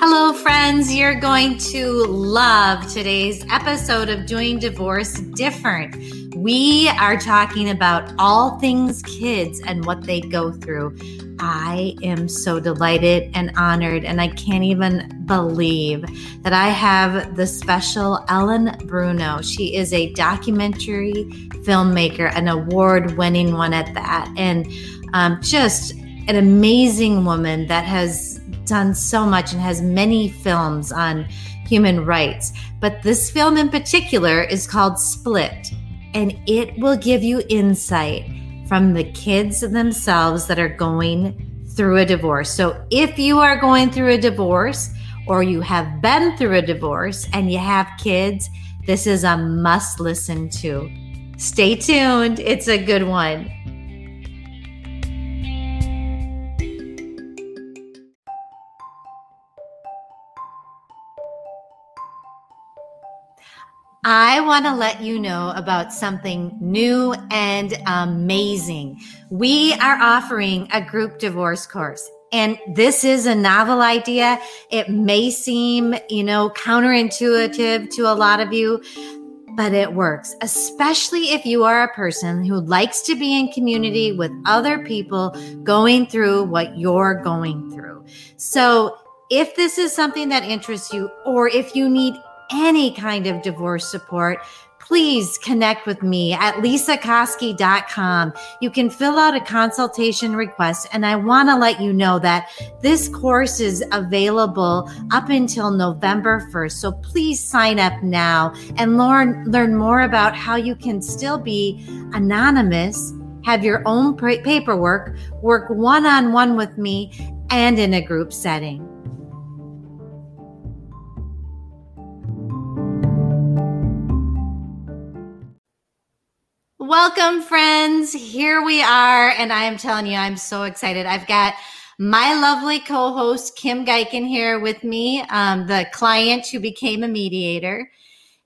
Hello, friends. You're going to love today's episode of Doing Divorce Different. We are talking about all things kids and what they go through. I am so delighted and honored, and I can't even believe that I have the special Ellen Bruno. She is a documentary filmmaker, an award winning one at that, and um, just an amazing woman that has done so much and has many films on human rights. But this film in particular is called Split, and it will give you insight from the kids themselves that are going through a divorce. So if you are going through a divorce or you have been through a divorce and you have kids, this is a must listen to. Stay tuned, it's a good one. I want to let you know about something new and amazing. We are offering a group divorce course. And this is a novel idea. It may seem, you know, counterintuitive to a lot of you, but it works, especially if you are a person who likes to be in community with other people going through what you're going through. So, if this is something that interests you, or if you need any kind of divorce support, please connect with me at lesakoski.com. You can fill out a consultation request, and I want to let you know that this course is available up until November 1st. So please sign up now and learn, learn more about how you can still be anonymous, have your own paperwork, work one on one with me, and in a group setting. Welcome, friends. Here we are. And I am telling you, I'm so excited. I've got my lovely co host, Kim Geiken, here with me, um, the client who became a mediator.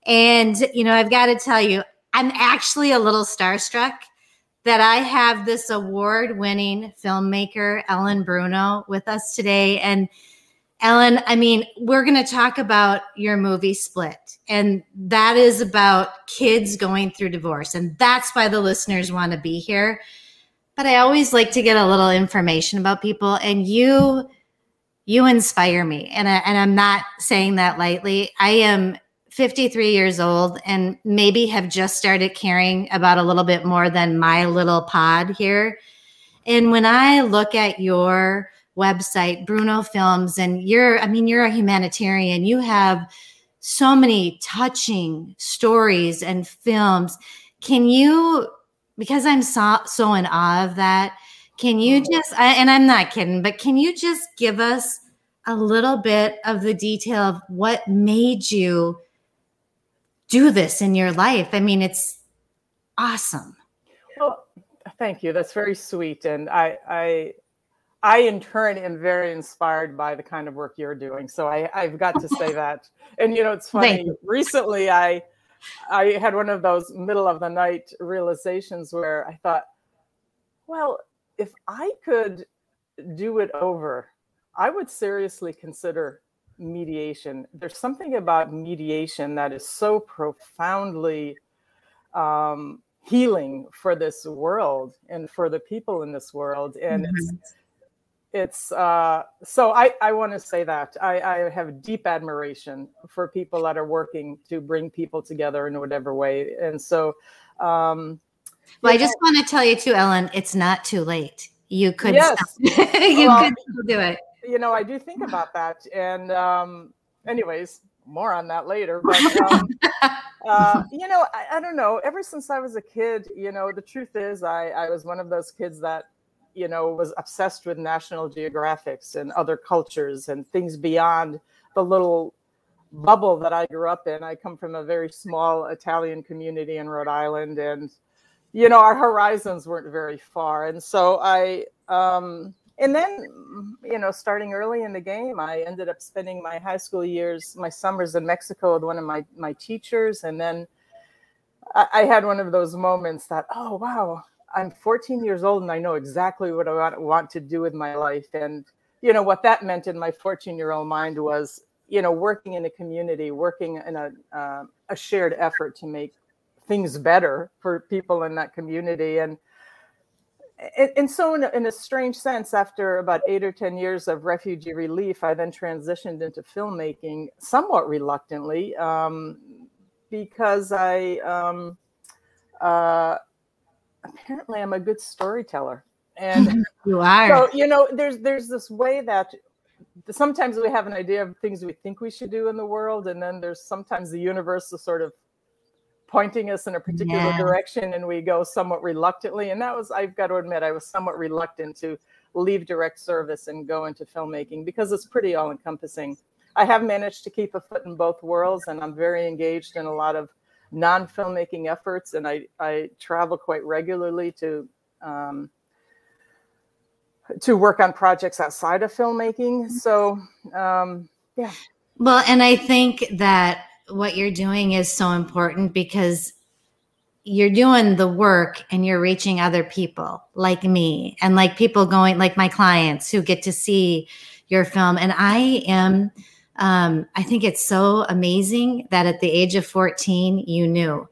And, you know, I've got to tell you, I'm actually a little starstruck that I have this award winning filmmaker, Ellen Bruno, with us today. And Ellen, I mean, we're going to talk about your movie Split, and that is about kids going through divorce. And that's why the listeners want to be here. But I always like to get a little information about people, and you you inspire me and, I, and i'm not saying that lightly i am 53 years old and maybe have just started caring about a little bit more than my little pod here and when i look at your website, Bruno Films, and you're, I mean, you're a humanitarian. You have so many touching stories and films. Can you, because I'm so, so in awe of that, can you mm-hmm. just, and I'm not kidding, but can you just give us a little bit of the detail of what made you do this in your life? I mean, it's awesome. Well, thank you. That's very sweet. And I, I, I in turn am very inspired by the kind of work you're doing. So I, I've got to say that. And you know, it's funny. Recently, I I had one of those middle of the night realizations where I thought, well, if I could do it over, I would seriously consider mediation. There's something about mediation that is so profoundly um, healing for this world and for the people in this world, and mm-hmm. it's it's uh, so I, I want to say that I, I have deep admiration for people that are working to bring people together in whatever way. And so, um, well, I just want to tell you too, Ellen, it's not too late. You could, yes. you well, could do it. You know, I do think about that. And, um, anyways, more on that later. But, um, uh, you know, I, I, don't know. Ever since I was a kid, you know, the truth is, I, I was one of those kids that you know was obsessed with national geographics and other cultures and things beyond the little bubble that i grew up in. I come from a very small italian community in rhode island and you know our horizons weren't very far. And so i um and then you know starting early in the game i ended up spending my high school years my summers in mexico with one of my my teachers. And then I, I had one of those moments that oh wow i'm 14 years old and i know exactly what i want, to do with my life. And you know what that meant in my 14 year old mind was you know working in a community working in a, uh, a shared effort to make things better for people in that community. And and, so in a, in a, strange sense after about eight or ten years of refugee relief i then transitioned into filmmaking somewhat reluctantly um, because i um, uh, apparently i'm a good storyteller. And you are. so you know there's there's this way that sometimes we have an idea of things we think we should do in the world and then there's sometimes the universe is sort of pointing us in a particular yeah. direction and we go somewhat reluctantly. And that was i've got to admit i was somewhat reluctant to leave direct service and go into filmmaking because it's pretty all encompassing i have managed to keep a foot in both worlds and i'm very engaged in a lot of non-filmmaking efforts and i i travel quite regularly to um, to work on projects outside of filmmaking. So um, yeah. Well and i think that what you're doing is so important because you're doing the work and you're reaching other people like me and like people going like my clients who get to see your film. And i am um, i think it's so amazing that at the age of 14 you knew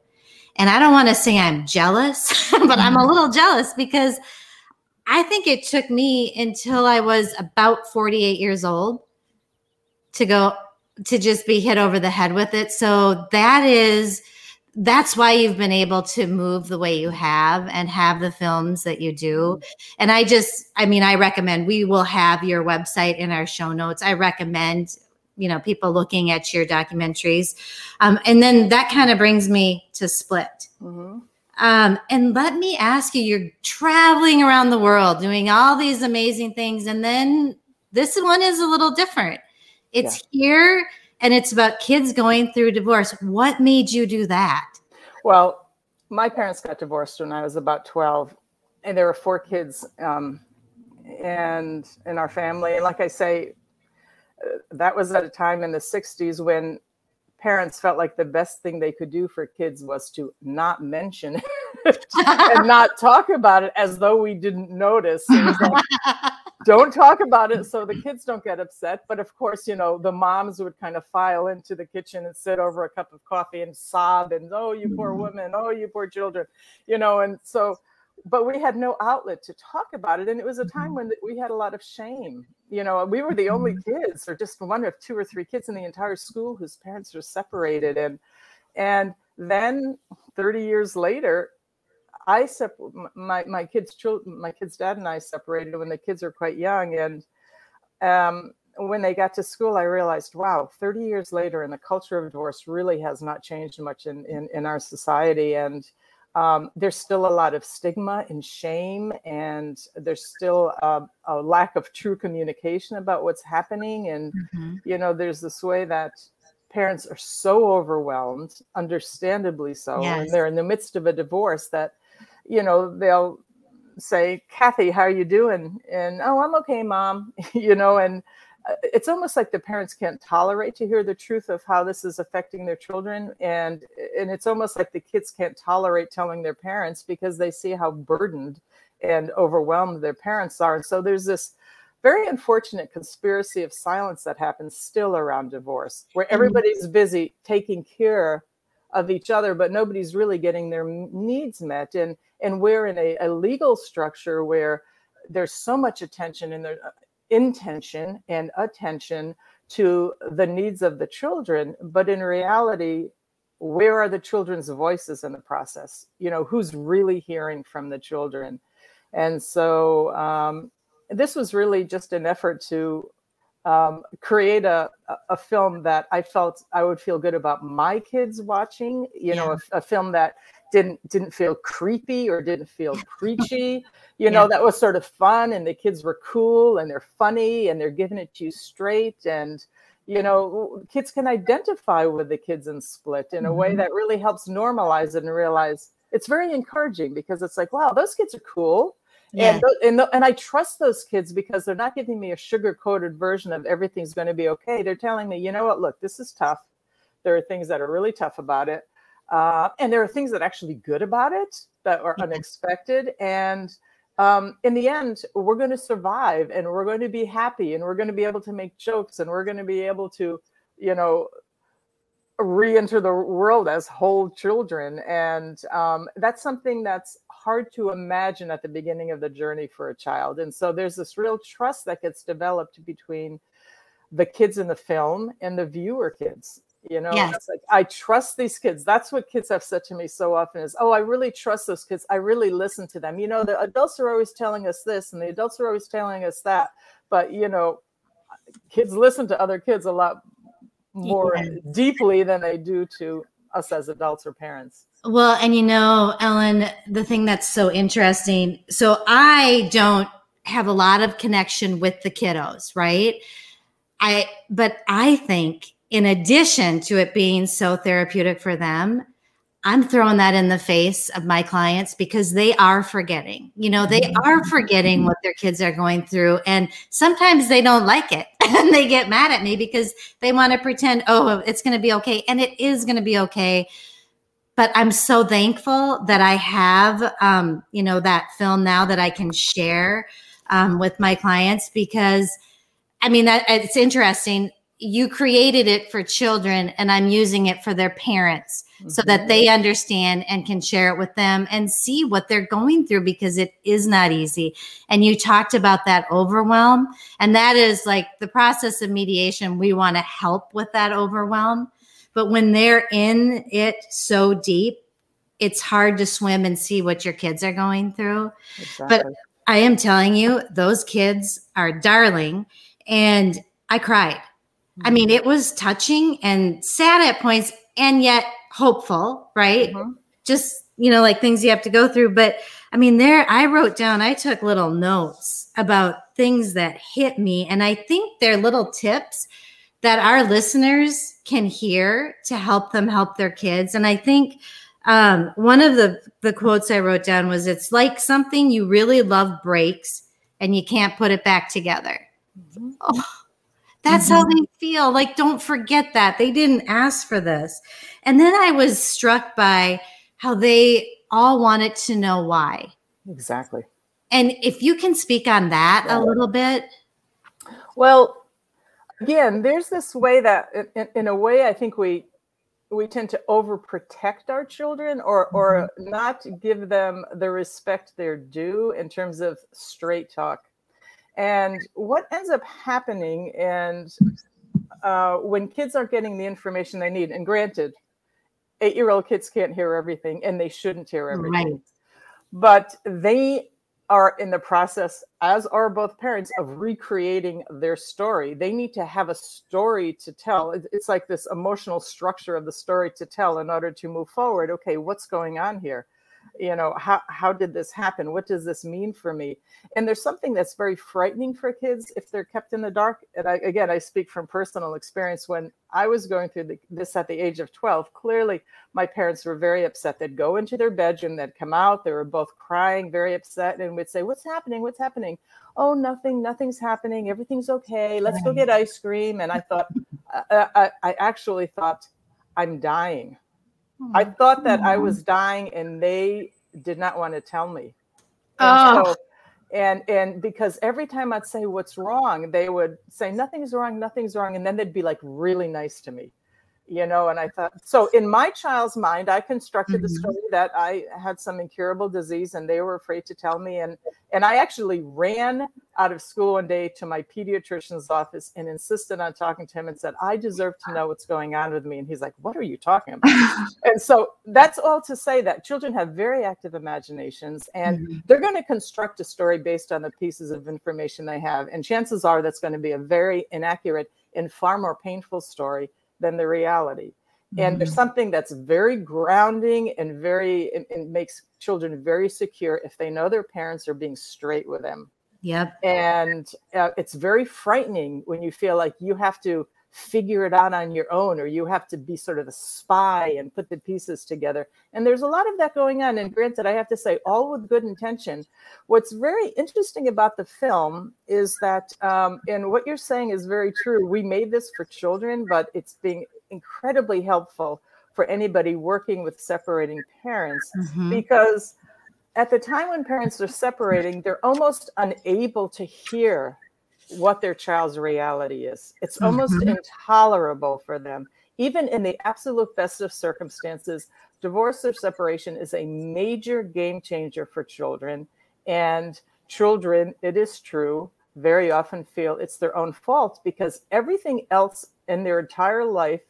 and i don't want to say i'm jealous but i'm a mm-hmm. little jealous because i think it took me until i was about 48 years old to go to just be hit over the head with it. So that is that's why you've been able to move the way you have and have the films that you do. And I just I mean I recommend we will have your website in our show notes. I recommend you know people looking at your documentaries. Um, and then that kind of brings me to Split. Mm-hmm. Um, and let me ask you, you're traveling around the world doing all these amazing things, and then this one is a little different it's yeah. here and it's about kids going through divorce. What made you do that? Well, my parents got divorced when I was about 12, and there were four kids um, and in our family. And like I say, that was at a time in the 60s when parents felt like the best thing they could do for kids was to not mention it and not talk about it as though we didn't notice. Like, don't talk about it so the kids don't get upset. But of course, you know, the moms would kind of file into the kitchen and sit over a cup of coffee and sob and, oh, you poor mm-hmm. woman, oh, you poor children, you know, and so, but we had no outlet to talk about it. And it was a time mm-hmm. when we had a lot of shame. You know, we were the only mm-hmm. kids, or just one of two or three kids in the entire school whose parents were separated. And, and then 30 years later, I sep- my my kids children my kids dad and I separated when the kids were quite young and um, when they got to school I realized wow 30 years later and the culture of divorce really has not changed much in in, in our society and um, there's still a lot of stigma and shame and there's still a, a lack of true communication about what's happening and mm-hmm. you know there's this way that parents are so overwhelmed understandably so yes. and they're in the midst of a divorce that you know, they'll say, Kathy, how are you doing? And, oh, I'm okay, mom, you know, and it's almost like the parents can't tolerate to hear the truth of how this is affecting their children and and it's almost like the kids can't tolerate telling their parents because they see how burdened and overwhelmed their parents are and so there's this very unfortunate conspiracy of silence that happens still around divorce where mm-hmm. everybody's busy taking care of each other but nobody's really getting their needs met and and we're in a, a legal structure where there's so much attention and there intention and attention to the needs of the children but in reality where are the children's voices in the process? You know who's really hearing from the children? And so um, this was really just an effort to um, create a, a film that I felt I would feel good about my kids watching, you know, a, a, film that didn't didn't feel creepy or didn't feel preachy you know yeah. that was sort of fun and the kids were cool and they're funny and they're giving it to you straight and you know kids can identify with the kids in split in a mm-hmm. way that really helps normalize it and realize it's very encouraging because it's like wow those kids are cool yeah. and and, and I trust those kids because they're not giving me a sugar coated version of everything's going to be okay. They're telling me, you know what, look, this is tough. There are things that are really tough about it, uh, and there are things that are actually good about it that are yeah. unexpected. And um, in the end, we're going to survive, and we're going to be happy, and we're going to be able to make jokes, and we're going to be able to, you know, re-enter the world as whole children and um, that's something that's hard to imagine at the beginning of the journey for a child. And so there's this real trust that gets developed between the kids in the film and the viewer kids. You know, yes. like I trust these kids. That's what kids have said to me so often is, oh, I really trust those kids. I really listen to them. You know, the adults are always telling us this and the adults are always telling us that. But you know, kids listen to other kids a lot more deeply than they do to us as adults or parents. Well, and you know, Ellen, the thing that's so interesting. So I don't have a lot of connection with the kiddos, right? I but I think in addition to it being so therapeutic for them, I'm throwing that in the face of my clients because they are forgetting. You know, they mm-hmm. are forgetting what their kids are going through. And sometimes they don't like it and they get mad at me because they want to pretend, oh, it's going to be okay. And it is going to be okay but I'm so thankful that I have, um, you know, that film now that I can share um, with my clients because, I mean, that it's interesting. You created it for children, and I'm using it for their parents mm-hmm. so that they understand and can share it with them and see what they're going through because it is not easy. And you talked about that overwhelm, and that is like the process of mediation. We want to help with that overwhelm but when they're in it so deep, it's hard to swim and see what your kids are going through. Exactly. But I am telling you, those kids are darling. And I cried. I mean, it was touching and sad at points, and yet hopeful, right? Mm-hmm. Just, you know, like things you have to go through. But I mean, there, I wrote down, I took little notes about things that hit me. And I think they're little tips that our listeners can hear to help them help their kids. And I think um, one of the, the quotes I wrote down was it's like something you really love breaks and you can't put it back together. Mm-hmm. Oh, that's mm-hmm. how they feel. Like, don't forget that. They didn't ask for this. And then I was struck by how they all wanted to know why. Exactly. And if you can speak on that yeah. a little bit. Well, again there's this way that in, in, a way i think we we tend to overprotect our children or or mm-hmm. not give them the respect they're due in terms of straight talk and what ends up happening and uh, when kids aren't getting the information they need and granted eight year old kids can't hear everything and they shouldn't hear everything right. but they are in the process, as are both parents, of recreating their story. They need to have a story to tell. It's like this emotional structure of the story to tell in order to move forward. Okay, what's going on here? You know how how did this happen? What does this mean for me? And there's something that's very frightening for kids if they're kept in the dark. And I, again i speak from personal experience. When i was going through the, this at the age of 12 clearly my parents were very upset. They'd go into their bedroom they'd come out they were both crying very upset and would say what's happening? What's happening? Oh nothing nothing's happening. Everything's okay. Let's go get ice cream. And i thought I, I, I actually thought i'm dying I oh, thought that I was dying and they did not want to tell me. And oh. So, and and because every time I'd say what's wrong, they would say nothing's wrong, nothing's wrong, and then they'd be like really nice to me you know and i thought so in my child's mind i constructed mm-hmm. the story that i had some incurable disease and they were afraid to tell me and and i actually ran out of school one day to my pediatrician's office and insisted on talking to him and said i deserve to know what's going on with me and he's like what are you talking about and so that's all to say that children have very active imaginations and mm-hmm. they're going to construct a story based on the pieces of information they have and chances are that's going to be a very inaccurate and far more painful story than the reality. and there's something that's very grounding and very it, it, makes children very secure if they know their parents are being straight with them. Yep. And uh, it's very frightening when you feel like you have to figure it out on your own or you have to be sort of a spy and put the pieces together. And there's a lot of that going on. And granted i have to say all with good intention. What's very interesting about the film is that um, and what you're saying is very true. We made this for children but it's being incredibly helpful for anybody working with separating parents mm-hmm. because at the time when parents are separating they're almost unable to hear what their child's reality is. It's almost mm-hmm. intolerable for them. Even in the absolute best of circumstances, divorce or separation is a major game changer for children. And children, it is true, very often feel it's their own fault because everything else in their entire life,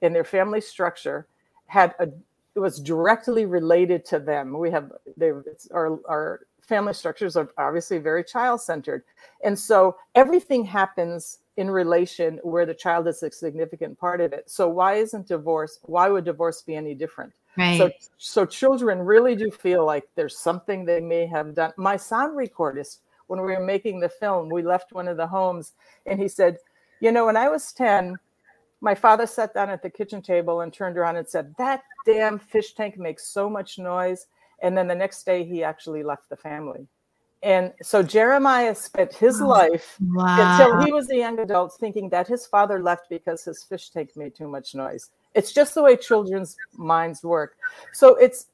in their family structure, had a it was directly related to them. We have they our our family structures are obviously very child centered. And so everything happens in relation where the child is a significant part of it. So why isn't divorce? Why would divorce be any different? Right. So, so children really do feel like there's something they may have done. My sound recordist, when we were making the film, we left one of the homes and he said, you know, when I was 10, my father sat down at the kitchen table and turned around and said, that damn fish tank makes so much noise. And then the next day, he actually left the family. And so Jeremiah spent his oh, life wow. until he was a young adult thinking that his father left because his fish tank made too much noise. It's just the way children's minds work. So it's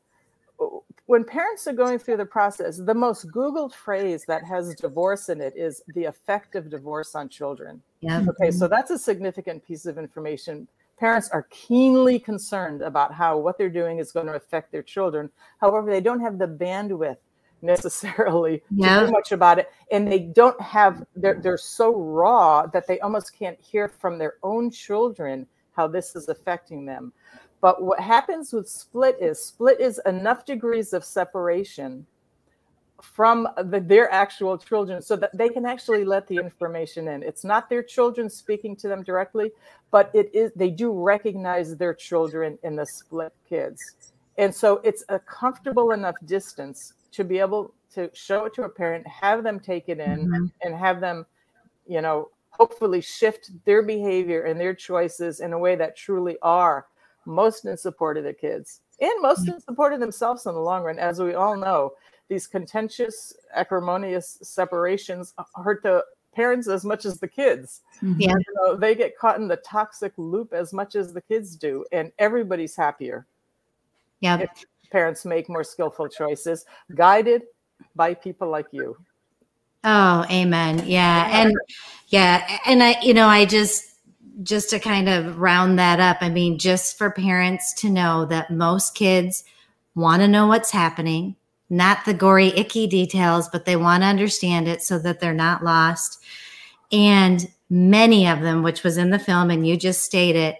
when parents are going through the process, the most Googled phrase that has divorce in it is the effect of divorce on children. Yeah. Okay, so that's a significant piece of information parents are keenly concerned about how what they're doing is going to affect their children. However, they don't have the bandwidth necessarily yeah. much about it. And they don't have, they're, they're so raw that they almost can't hear from their own children how this is affecting them. But what happens with split is split is enough degrees of separation from the, their actual children so that they can actually let the information in. It's not their children speaking to them directly, but it is they do recognize their children in the split kids. And so it's a comfortable enough distance to be able to show it to a parent, have them take it in mm-hmm. and have them, you know, hopefully shift their behavior and their choices in a way that truly are most in support of the kids and most in support of themselves in the long run. As we all know, these contentious, acrimonious separations hurt the parents as much as the kids. Mm-hmm. Yeah. You know, they get caught in the toxic loop as much as the kids do, and everybody's happier. Yeah. parents make more skillful choices, guided by people like you. Oh, amen. Yeah. And yeah. And I, you know, I just, just to kind of round that up, I mean, just for parents to know that most kids want to know what's happening not the gory, icky details, but they want to understand it so that they're not lost. And many of them, which was in the film, and you just stated,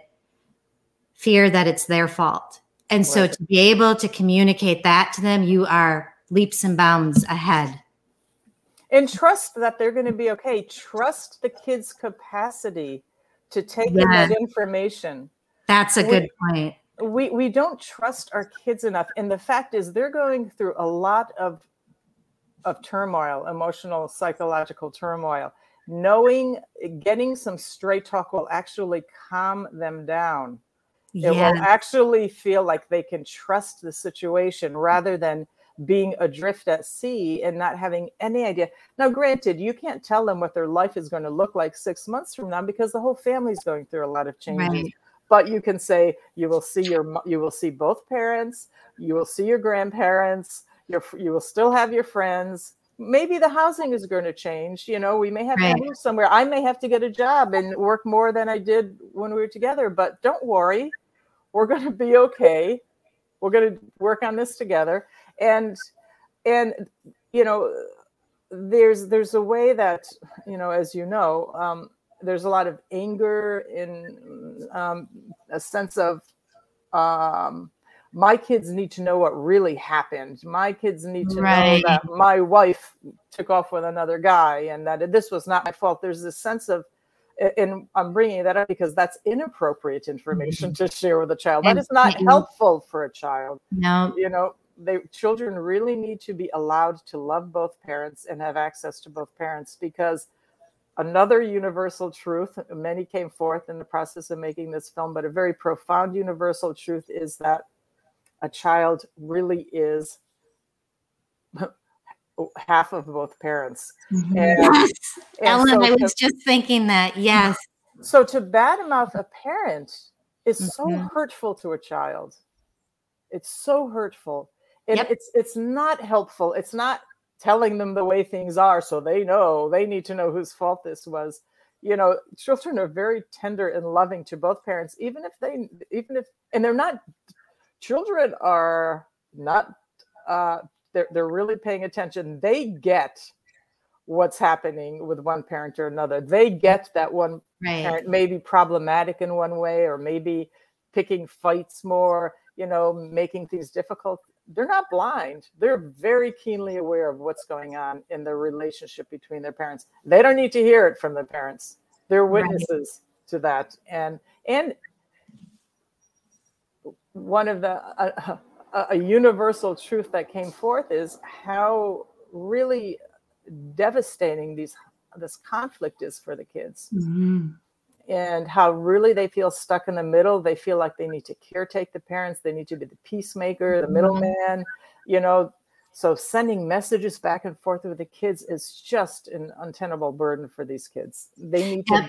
fear that it's their fault. And so to be able to communicate that to them, you are leaps and bounds ahead. And trust that they're going to be okay. Trust the kid's capacity to take yeah. in that information. That's a good point we we don't trust our kids enough and the fact is they're going through a lot of of turmoil emotional psychological turmoil knowing getting some straight talk will actually calm them down yeah. it will actually feel like they can trust the situation rather than being adrift at sea and not having any idea. Now, granted, you can't tell them what their life is going to look like six months from now because the whole family's going through a lot of changes. Right but you can say you will see your you will see both parents you will see your grandparents your, you will still have your friends. Maybe the housing is going to change you know we may have right. to move somewhere. I may have to get a job and work more than i did when we were together but don't worry we're going to be okay. We're going to work on this together. And and you know there's there's a way that you know as you know um, there's a lot of anger in um, a sense of um, my kids need to know what really happened. My kids need to right. know that my wife took off with another guy and that this was not my fault. There's this sense of and I'm bringing that up because that's inappropriate information to share with a child. That is not helpful for a child. No, you know, they children really need to be allowed to love both parents and have access to both parents because another universal truth many came forth in the process of making this film but a very profound universal truth is that a child really is half of both parents mm-hmm. and, yes. and ellen so i was to, just thinking that yes so to badmouth a parent is mm-hmm. so hurtful to a child it's so hurtful and yep. it's it's not helpful it's not telling them the way things are so they know they need to know whose fault this was. You know children are very tender and loving to both parents even if they even if and they're not children are not uh they're, they're really paying attention. They get what's happening with one parent or another. They get that one right. parent may be problematic in one way or maybe picking fights more you know making things difficult they're not blind. They're very keenly aware of what's going on in the relationship between their parents. They don't need to hear it from the parents. They're witnesses right. to that. And and one of the a, a universal truth that came forth is how really devastating these this conflict is for the kids. Mm-hmm and how really they feel stuck in the middle. They feel like they need to caretake the parents, they need to be the peacemaker, the mm-hmm. middleman, you know. So sending messages back and forth with the kids is just an untenable burden for these kids. They need to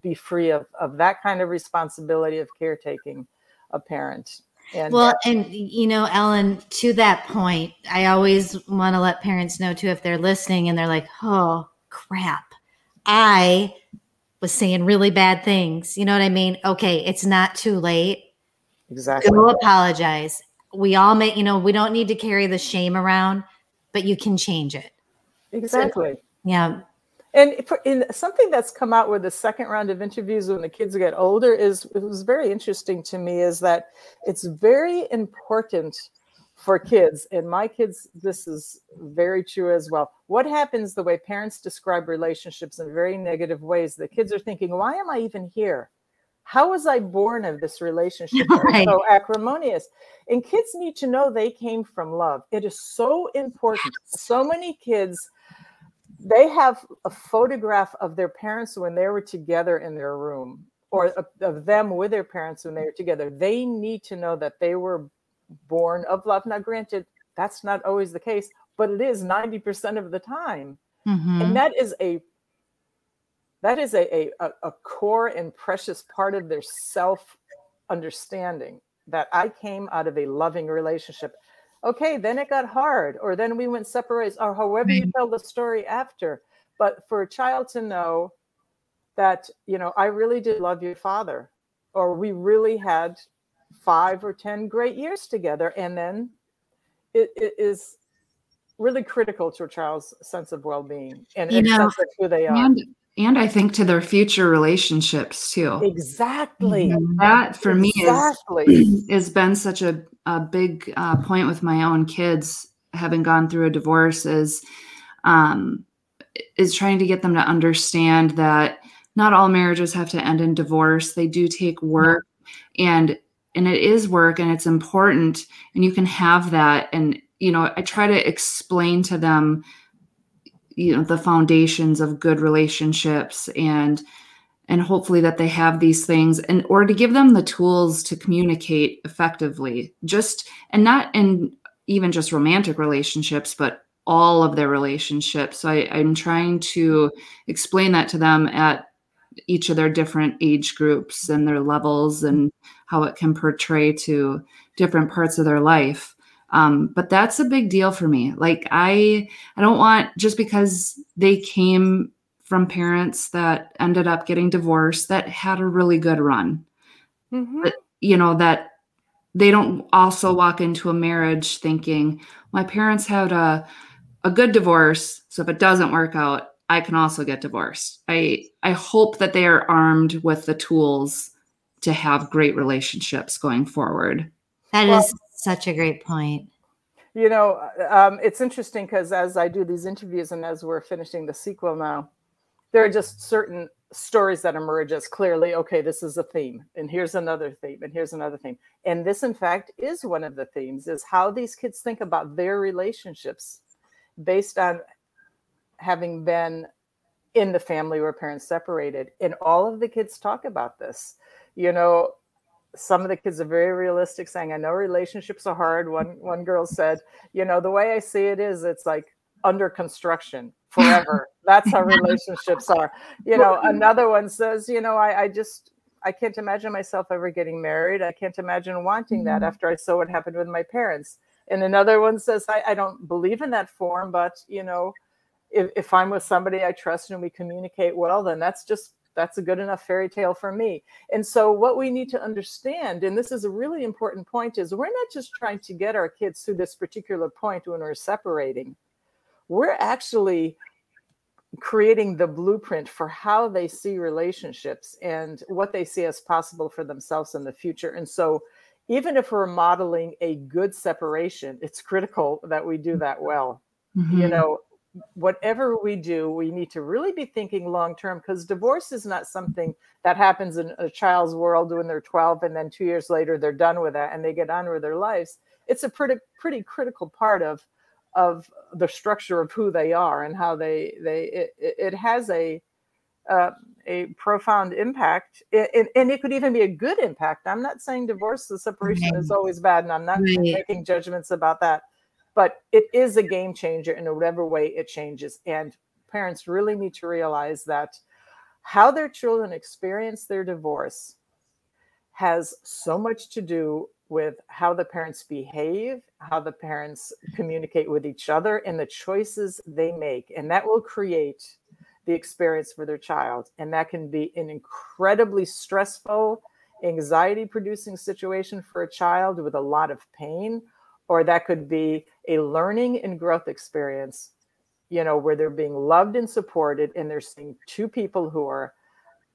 be free of, of that kind of responsibility of caretaking a parent. And well, and you know, Ellen, to that point, I always want to let parents know too if they're listening and they're like, oh crap, I was saying really bad things. You know what I mean? Okay, it's not too late. Exactly. Go apologize. We all make, you know, we don't need to carry the shame around, but you can change it. Exactly. So, yeah. And for, in something that's come out with the second round of interviews when the kids get older is it was very interesting to me is that it's very important for kids and my kids this is very true as well. What happens the way parents describe relationships in very negative ways? The kids are thinking why am i even here? How was i born of this relationship right. so acrimonious? And kids need to know they came from love. It is so important. So many kids they have a photograph of their parents when they were together in their room or of them with their parents when they were together. They need to know that they were born of love. Now, granted, that's not always the case, but it is 90% of the time. Mm-hmm. And that is a that is a, a, a core and precious part of their self understanding that I came out of a loving relationship. Okay, then it got hard, or then we went separate ways, or however you tell the story after. But for a child to know that, you know, I really did love your father, or we really had five or 10 great years together. And then it, it is really critical to a child's sense of well being and, you know, sense of who they are. And, and I think to their future relationships too. Exactly. Mm-hmm. That for exactly. me is, has been such a, a big uh, point with my own kids having gone through a divorce is um, is trying to get them to understand that not all marriages have to end in divorce. They do take work. And and it is work and it's important and you can have that. And you know i try to explain to them you know the foundations of good relationships and and hopefully that they have these things and or to give them the tools to communicate effectively. Just and not in even just romantic relationships but all of their relationships. So I, i'm trying to explain that to them at each of their different age groups and their levels and how it can portray to different parts of their life. Um, but that's a big deal for me. Like i i don't want just because they came from parents that ended up getting divorced that had a really good run. Mm-hmm. but, you know that they don't also walk into a marriage thinking my parents had a a good divorce so if it doesn't work out I can also get divorced. I I hope that they are armed with the tools to have great relationships going forward. That well, is such a great point. You know, um, it's interesting because as I do these interviews and as we're finishing the sequel now, there are just certain stories that emerge as clearly okay this is a theme and here's another theme and here's another theme and this in fact is one of the themes is how these kids think about their relationships based on having been in the family where parents separated and all of the kids talk about this you know some of the kids are very realistic saying i know relationships are hard one one girl said you know the way i see it is it's like under construction forever. That's how relationships are. You know, another one says, you know, I, I just I can't imagine myself ever getting married. I can't imagine wanting that mm-hmm. after I saw what happened with my parents. And another one says, I, I don't believe in that form, but you know, if, if I'm with somebody I trust and we communicate well, then that's just that's a good enough fairy tale for me. And so what we need to understand, and this is a really important point, is we're not just trying to get our kids through this particular point when we're separating we're actually creating the blueprint for how they see relationships and what they see as possible for themselves in the future. And so, even if we're modeling a good separation, it's critical that we do that well. Mm-hmm. You know, whatever we do, we need to really be thinking long term because divorce is not something that happens in a child's world when they're 12 and then two years later they're done with that and they get on with their lives. It's a pretty pretty critical part of of the structure of who they are and how they they it, it has a uh, a profound impact it, and it could even be a good impact i'm not saying divorce the separation is always bad and i'm not right. making judgments about that but it is a game changer in whatever way it changes and parents really need to realize that how their children experience their divorce has so much to do with how the parents behave, how the parents communicate with each other, and the choices they make. And that will create the experience for their child. And that can be an incredibly stressful, anxiety producing situation for a child with a lot of pain, or that could be a learning and growth experience, you know, where they're being loved and supported, and they're seeing two people who are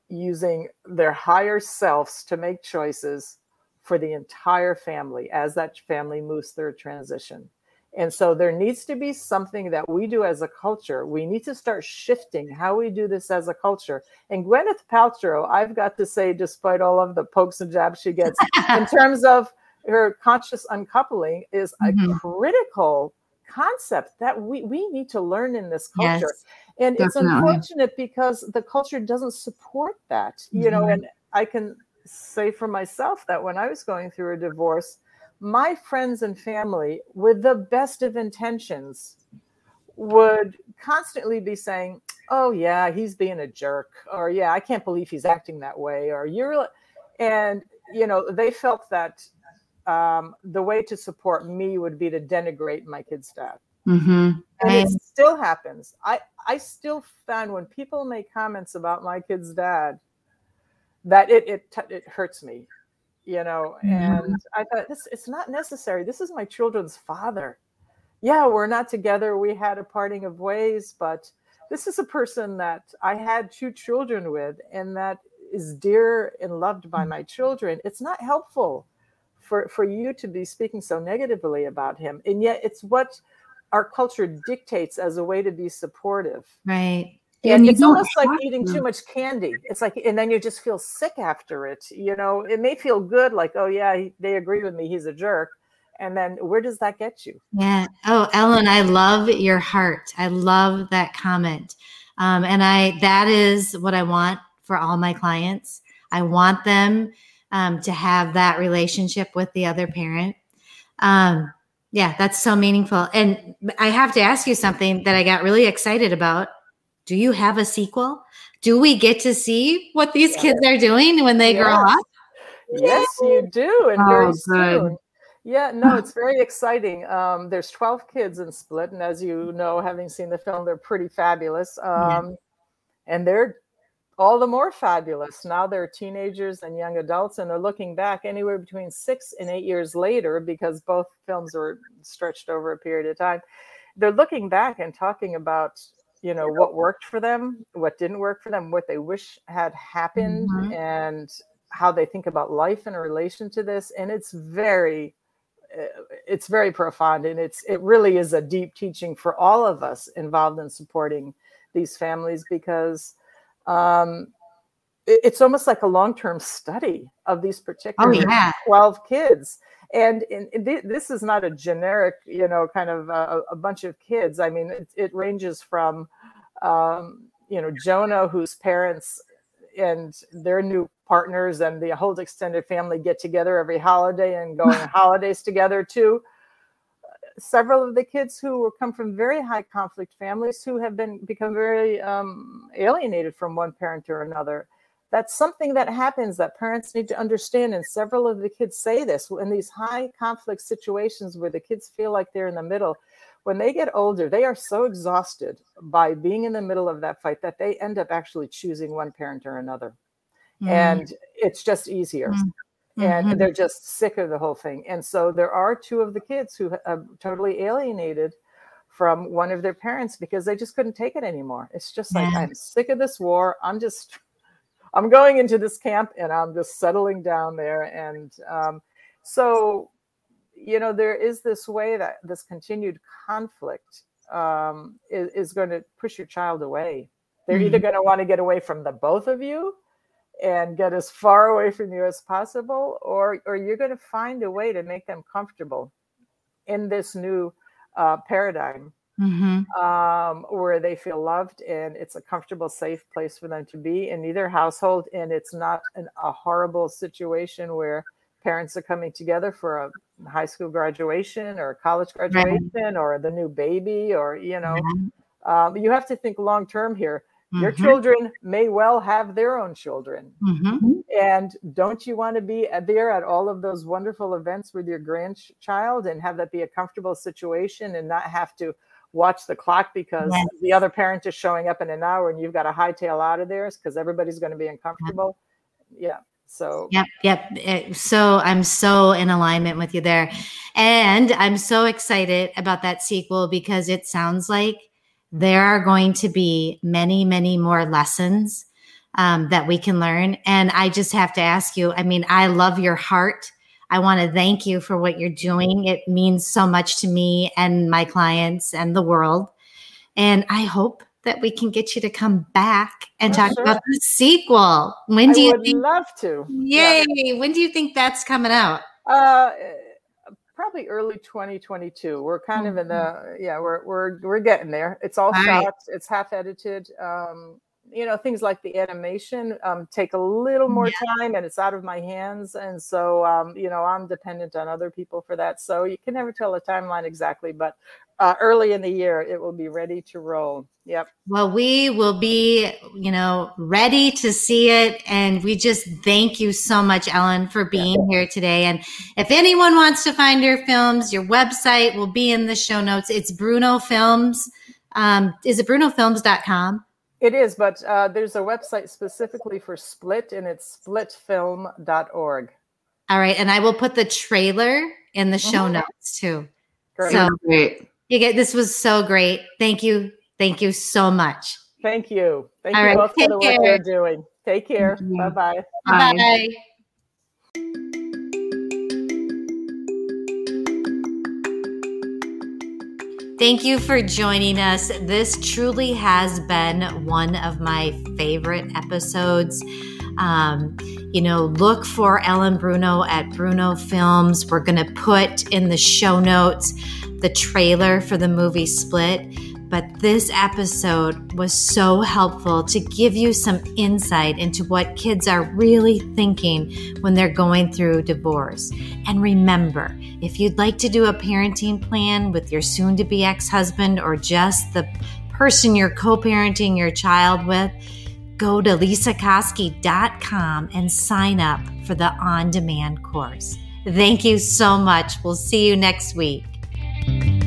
using their higher selves to make choices for the entire family as that family moves through a transition. And so there needs to be something that we do as a culture. We need to start shifting how we do this as a culture. And Gwyneth Paltrow, I've got to say, despite all of the pokes and jabs she gets, in terms of her conscious uncoupling, is mm-hmm. a critical concept that we, we need to learn in this culture. Yes, and definitely. it's unfortunate because the culture doesn't support that, mm-hmm. you know, mm-hmm. and I can say for myself that when I was going through a divorce, my friends and family, with the best of intentions, would constantly be saying, "Oh yeah, he's being a jerk," or "Yeah, I can't believe he's acting that way," or "You're," and you know, they felt that um, the way to support me would be to denigrate my kid's dad. Mm-hmm. And it still happens. I I still find when people make comments about my kid's dad, that it it it hurts me, you know. And mm-hmm. I thought this it's not necessary. This is my children's father. Yeah, we're not together. We had a parting of ways, but this is a person that I had two children with, and that is dear and loved by my children. It's not helpful for for you to be speaking so negatively about him, and yet it's what our culture dictates as a way to be supportive. Right and it's almost like eating to. too much candy. It's like, and then you just feel sick after it. You know, it may feel good, like, oh yeah, he, they agree with me, he's a jerk. And then where does that get you? Yeah. Oh, Ellen, I love your heart. I love that comment. Um, and I that is what I want for all my clients. I want them um, to have that relationship with the other parent. Um, yeah, that's so meaningful. And I have to ask you something that I got really excited about do you have a sequel? Do we get to see what these kids are doing when they yes. grow up? Yes, you do. And oh, very good. soon. Yeah, no, it's very exciting. Um, there's 12 kids in Split, and as you know, having seen the film, they're pretty fabulous. Um, yeah. And they're all the more fabulous. Now they're teenagers and young adults, and they're looking back anywhere between six and eight years later because both films were stretched over a period of time. They're looking back and talking about you know what worked for them what didn't work for them what they wish had happened mm-hmm. and how they think about life in relation to this and it's very uh, it's very profound and it's it really is a deep teaching for all of us involved in supporting these families because um, it's almost like a long-term study of these particular oh, yeah. 12 kids. And th- this is not a generic you know kind of a, a bunch of kids. I mean it, it ranges from um, you know jonah whose parents and their new partners and the whole extended family get together every holiday and go on holidays together too several of the kids who come from very high conflict families who have been become very um, alienated from one parent or another that's something that happens that parents need to understand and several of the kids say this in these high conflict situations where the kids feel like they're in the middle when they get older they are so exhausted by being in the middle of that fight that they end up actually choosing one parent or another mm. and it's just easier mm. And mm-hmm. they're just sick of the whole thing and so there are two of the kids who are totally alienated from one of their parents because they just couldn't take it anymore it's just like yeah. i'm sick of this war i'm just I'm going into this camp and I'm just settling down there. And um, so, you know, there is this way that this continued conflict um, is, is, going to push your child away. They're mm-hmm. either going to want to get away from the both of you and get as far away from you as possible, or, or you're going to find a way to make them comfortable in this new uh, paradigm mm-hmm. um, where they feel loved and it's a comfortable, safe place for them to be in either household. And it's not an, a horrible situation where parents are coming together for a high school graduation or a college graduation right. or the new baby or, you know, mm-hmm. um, you have to think long term here. Your mm-hmm. children may well have their own children. Mm-hmm. And don't you want to be there at all of those wonderful events with your grandchild and have that be a comfortable situation and not have to watch the clock because yes. the other parent is showing up in an hour and you've got to hightail out of there because everybody's going to be uncomfortable. Yeah. So, yep, yep. Eh, so I'm so in alignment with you there. And I'm so excited about that sequel because it sounds like there are going to be many, many more lessons um, that we can learn. And I just have to ask you I mean, I love your heart I want to thank you for what you're doing. It means so much to me and my clients and the world. And I hope that we can get you to come back and talk sure. about the sequel. When do I you think? Love to. Yay! Yeah. When do you think that's coming out? Uh, probably early 2022. We're kind mm-hmm. of in the mm-hmm. yeah. We're we're we're getting there. It's all, all shot. Right. It's half edited. Um, you know things like the animation um, take a little more yeah. time and it's out of my hands and so um, you know i'm dependent on other people for that so you can never tell a timeline exactly but uh, early in the year it will be ready to roll yep well we will be you know ready to see it and we just thank you so much ellen for being yeah. here today and if anyone wants to find your films your website will be in the show notes it's bruno films um, is it brunofilms.com it is, but uh, there's a website specifically for Split, and it's splitfilm.org. All right, and I will put the trailer in the show mm-hmm. notes too. Great. So great. You get this was so great. Thank you. Thank you so much. Thank you. Thank All you right, both for the care. work you're doing. Take care. Bye-bye. Bye bye. Thank you for joining us. This truly has been one of my favorite episodes. Um, you know, look for Ellen Bruno at Bruno Films. We're going to put in the show notes the trailer for the movie Split. But this episode was so helpful to give you some insight into what kids are really thinking when they're going through divorce. And remember, if you'd like to do a parenting plan with your soon to be ex husband or just the person you're co parenting your child with, go to lesakoski.com and sign up for the on demand course. Thank you so much. We'll see you next week. Bye.